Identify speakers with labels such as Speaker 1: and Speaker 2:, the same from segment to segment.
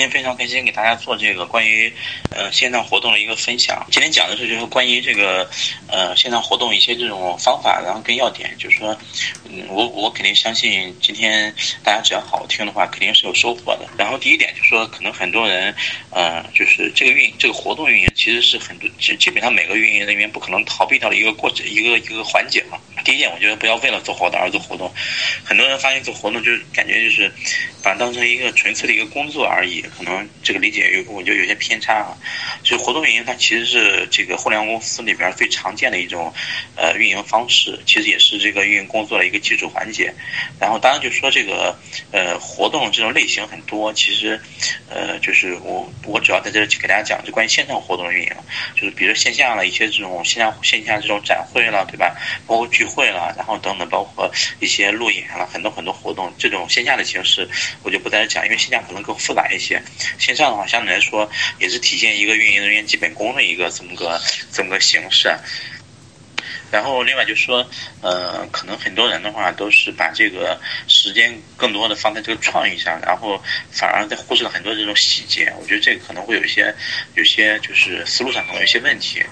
Speaker 1: 今天非常开心给大家做这个关于呃线上活动的一个分享。今天讲的是就是关于这个呃线上活动一些这种方法，然后跟要点，就是说，嗯，我我肯定相信今天大家只要好听的话，肯定是有收获的。然后第一点就是说，可能很多人呃就是这个运这个活动运营其实是很多基基本上每个运营人员不可能逃避掉的一个过程一个一个环节嘛。第一点，我觉得不要为了做活动而做活动。很多人发现做活动就是感觉就是把它当成一个纯粹的一个工作而已。可能这个理解有，我觉得有些偏差啊。所以活动运营它其实是这个互联网公司里边最常见的一种呃运营方式，其实也是这个运营工作的一个基础环节。然后当然就说这个呃活动这种类型很多，其实呃就是我我主要在这里给大家讲就关于线上活动的运营，就是比如线下了一些这种线下线下这种展会了，对吧？包括聚会会了，然后等等，包括一些路演了，很多很多活动，这种线下的形式我就不再讲，因为线下可能更复杂一些。线上的话，相对来说也是体现一个运营人员基本功的一个这么个这么个形式。然后另外就是说，呃，可能很多人的话都是把这个时间更多的放在这个创意上，然后反而在忽视了很多这种细节。我觉得这个可能会有一些有些就是思路上可能有些问题。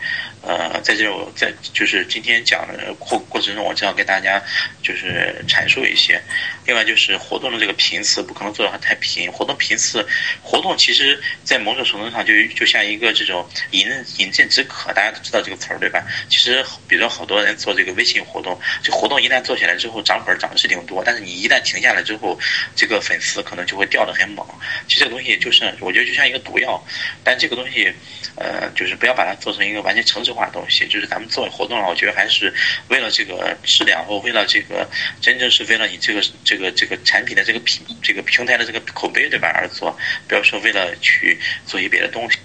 Speaker 1: 呃，在这我在就是今天讲的过过程中，我正要跟大家就是阐述一些。另外就是活动的这个频次不可能做的太频，活动频次，活动其实在某种程度上就就像一个这种饮饮鸩止渴，大家都知道这个词儿对吧？其实比如好多人做这个微信活动，这活动一旦做起来之后涨粉涨的是挺多，但是你一旦停下来之后，这个粉丝可能就会掉的很猛。其实这个东西就是我觉得就像一个毒药，但这个东西，呃，就是不要把它做成一个完全城市化的东西。就是咱们做活动了，我觉得还是为了这个质量或为了这个真正是为了你这个这。个这个产品的这个品这个平台的这个口碑对吧而做，不要说为了去做一些别的东西。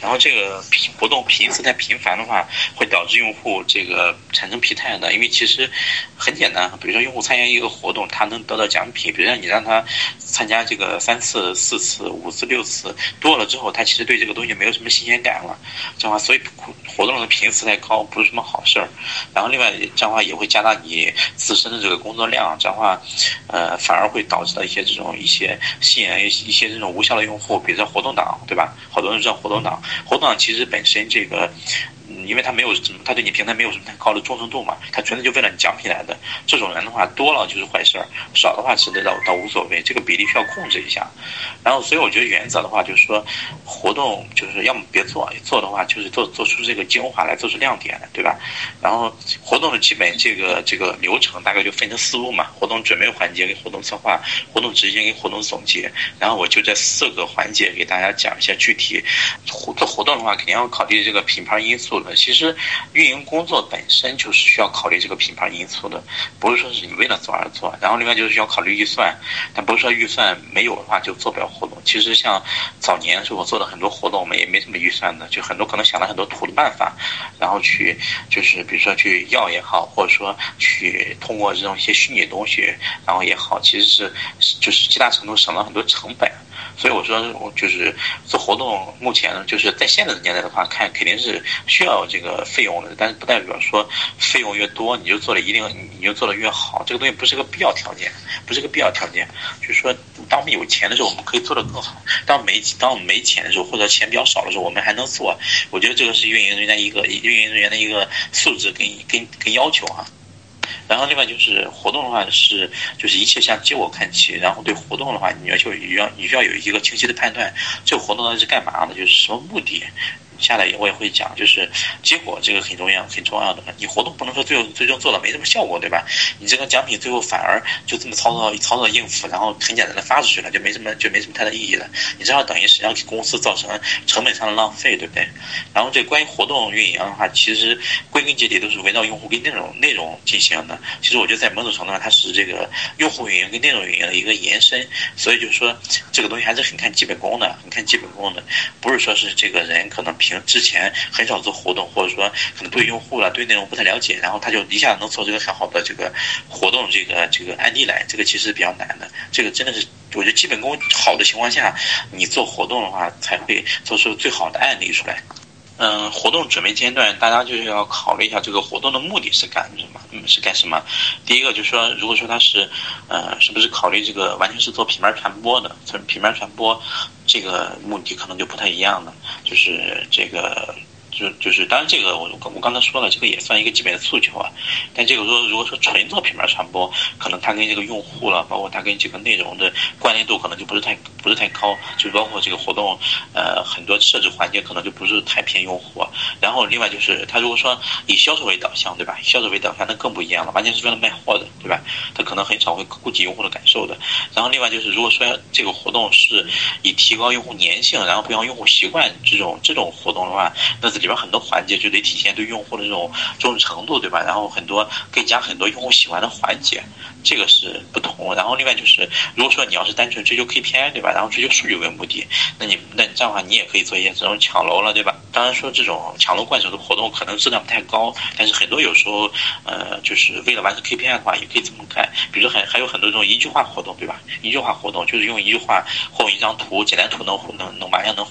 Speaker 1: 然后这个频活动频次太频繁的话，会导致用户这个产生疲态的。因为其实很简单，比如说用户参加一个活动，他能得到奖品，比如说你让他参加这个三次、四次、五次、六次多了之后，他其实对这个东西没有什么新鲜感了。这样话，所以活动的频次太高不是什么好事儿。然后另外这样话也会加大你自身的这个工作量，这样话，呃，反而会导致到一些这种一些吸引一些这种无效的用户，比如说活动党，对吧？好多人知道活动党。活动其实本身这个。因为他没有什么，他对你平台没有什么太高的忠诚度嘛，他纯粹就为了你奖品来的。这种人的话多了就是坏事儿，少的话其实倒倒无所谓，这个比例需要控制一下。然后，所以我觉得原则的话就是说，活动就是要么别做，做的话就是做做出这个精华来，做出亮点来，对吧？然后活动的基本这个这个流程大概就分成四步嘛，活动准备环节跟活动策划，活动执行跟活动总结。然后我就这四个环节给大家讲一下具体。活做活动的话，肯定要考虑这个品牌因素的。其实，运营工作本身就是需要考虑这个品牌因素的，不是说是你为了做而做。然后另外就是需要考虑预算，但不是说预算没有的话就做不了活动。其实像早年的时候我做的很多活动，我们也没什么预算的，就很多可能想了很多土的办法，然后去就是比如说去要也好，或者说去通过这种一些虚拟的东西，然后也好，其实是就是极大程度省了很多成本。所以我说，我就是做活动，目前呢，就是在现在的年代的话，看肯定是需要这个费用的，但是不代表说费用越多，你就做的一定你就做的越好，这个东西不是个必要条件，不是个必要条件。就是说，当我们有钱的时候，我们可以做的更好；当没当我们没钱的时候，或者钱比较少的时候，我们还能做。我觉得这个是运营人员一个运营人员的一个素质跟跟跟要求啊。然后另外就是活动的话是就是一切向结果看齐，然后对活动的话你要求你要你需要有一个清晰的判断，这个活动到底是干嘛的，就是什么目的。下来我也会讲，就是结果这个很重要，很重要的。你活动不能说最后最终做了没什么效果，对吧？你这个奖品最后反而就这么操作操作应付，然后很简单的发出去了，就没什么就没什么太大意义了。你这样等于实际上给公司造成成本上的浪费，对不对？然后这关于活动运营的话，其实归根结底都是围绕用户跟内容内容进行的。其实我觉得在某种程度上，它是这个用户运营跟内容运营的一个延伸。所以就是说，这个东西还是很看基本功的，很看基本功的，不是说是这个人可能。之前很少做活动，或者说可能对用户了对内容不太了解，然后他就一下能做这个很好的这个活动这个这个案例来，这个其实比较难的。这个真的是我觉得基本功好的情况下，你做活动的话才会做出最好的案例出来。嗯，活动准备阶段，大家就是要考虑一下这个活动的目的是干什么？嗯，是干什么？第一个就是说，如果说他是，呃，是不是考虑这个完全是做品牌传播的？从平面传播，这个目的可能就不太一样了。就是这个。就就是，当然这个我我刚才说了，这个也算一个基本的诉求啊。但这个说如果说纯做品牌传播，可能它跟这个用户了，包括它跟这个内容的关联度，可能就不是太不是太高。就包括这个活动，呃，很多设置环节可能就不是太偏用户。然后另外就是，它如果说以销售为导向，对吧？销售为导向那更不一样了，完全是为了卖货的，对吧？它可能很少会顾及用户的感受的。然后另外就是，如果说这个活动是以提高用户粘性，然后培养用户习惯这种这种活动的话，那里边很多环节就得体现对用户的这种重视程度，对吧？然后很多可以加很多用户喜欢的环节，这个是不同。然后另外就是，如果说你要是单纯追求 KPI，对吧？然后追求数据为目的，那你那这样的话，你也可以做一些这种抢楼了，对吧？当然说这种抢楼灌手的活动可能质量不太高，但是很多有时候，呃，就是为了完成 KPI 的话，也可以这么干。比如说还还有很多这种一句话活动，对吧？一句话活动就是用一句话或一张图，简单图能能能马上能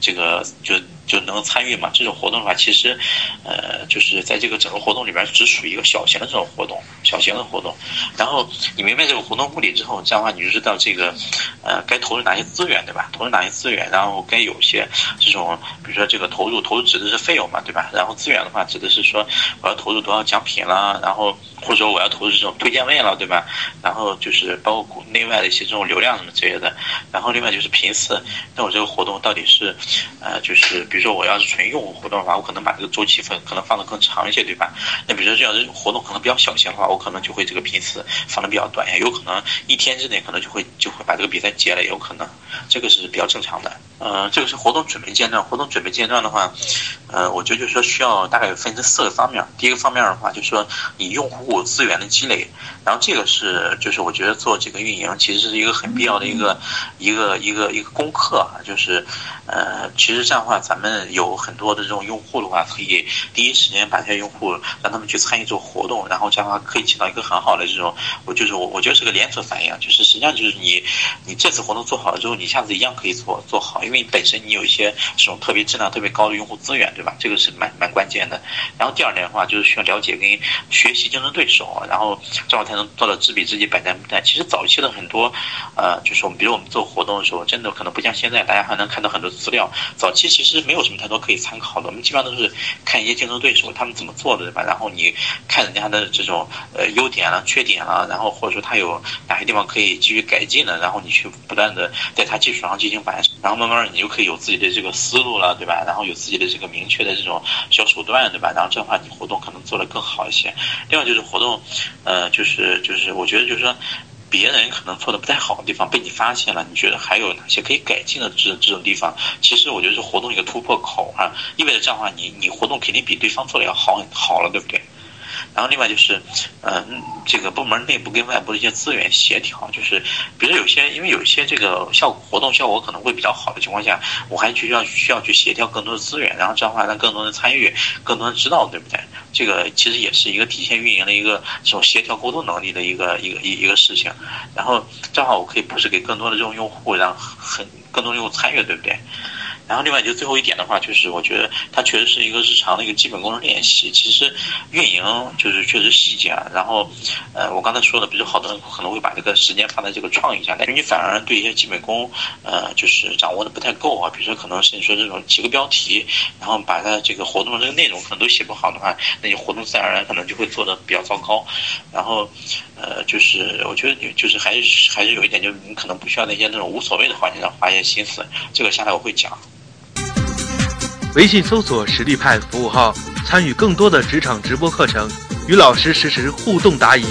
Speaker 1: 这个就。就能参与嘛？这种活动的话，其实，呃，就是在这个整个活动里边，只属于一个小型的这种活动，小型的活动。然后你明白这个活动目的之后，这样的话你就知道这个，呃，该投入哪些资源，对吧？投入哪些资源，然后该有些这种，比如说这个投入，投入指的是费用嘛，对吧？然后资源的话，指的是说我要投入多少奖品啦，然后。或者说我要投入这种推荐位了，对吧？然后就是包括国内外的一些这种流量什么之类的。然后另外就是频次，那我这个活动到底是，呃，就是比如说我要是纯用户活动的话，我可能把这个周期分可能放的更长一些，对吧？那比如说这样的活动可能比较小型的话，我可能就会这个频次放的比较短一些，有可能一天之内可能就会就会把这个比赛结了，也有可能，这个是比较正常的。呃，这个是活动准备阶段。活动准备阶段的话，呃，我觉得就是说需要大概分成四个方面。第一个方面的话，就是说你用户资源的积累，然后这个是就是我觉得做这个运营其实是一个很必要的一个一个一个一个功课啊，就是呃，其实这样的话，咱们们有很多的这种用户的话，可以第一时间把这些用户让他们去参与做活动，然后这样的话可以起到一个很好的这种，我就是我我觉得是个连锁反应，就是实际上就是你你这次活动做好了之后，你下次一样可以做做好。因为本身你有一些这种特别质量特别高的用户资源，对吧？这个是蛮蛮关键的。然后第二点的话，就是需要了解跟学习竞争对手，然后这样才能做到知彼知己，百战不殆。其实早期的很多，呃，就是我们比如我们做活动的时候，真的可能不像现在，大家还能看到很多资料。早期其实没没有什么太多可以参考的，我们基本上都是看一些竞争对手他们怎么做的，对吧？然后你看人家的这种呃优点了、缺点了，然后或者说他有哪些地方可以继续改进的，然后你去不断的在他基础上进行完善，然后慢慢。你就可以有自己的这个思路了，对吧？然后有自己的这个明确的这种销手段，对吧？然后这样的话，你活动可能做得更好一些。另外就是活动，呃，就是就是我觉得就是说，别人可能做的不太好的地方被你发现了，你觉得还有哪些可以改进的这这种地方？其实我觉得是活动一个突破口啊，意味着这样的话，你你活动肯定比对方做的要好很好了，对不对？然后另外就是，嗯，这个部门内部跟外部的一些资源协调，就是比如有些，因为有些这个效果活动效果可能会比较好的情况下，我还需要需要去协调更多的资源，然后这样的话让更多人参与，更多人知道，对不对？这个其实也是一个提前运营的一个这种协调沟通能力的一个一个一一个事情。然后正好，我可以不是给更多的这种用户，让很更多用户参与，对不对？然后另外就最后一点的话，就是我觉得它确实是一个日常的一个基本功的练习。其实运营就是确实细节啊。然后，呃，我刚才说的，比如好多人可能会把这个时间放在这个创意上，但是你反而对一些基本功，呃，就是掌握的不太够啊。比如说可能是你说这种几个标题，然后把它这个活动的这个内容可能都写不好的话，那你活动自然而然可能就会做的比较糟糕。然后，呃，就是我觉得你就是还是还是有一点，就是你可能不需要那些那种无所谓的环节上花一些心思。这个下来我会讲。
Speaker 2: 微信搜索“实力派”服务号，参与更多的职场直播课程，与老师实时互动答疑。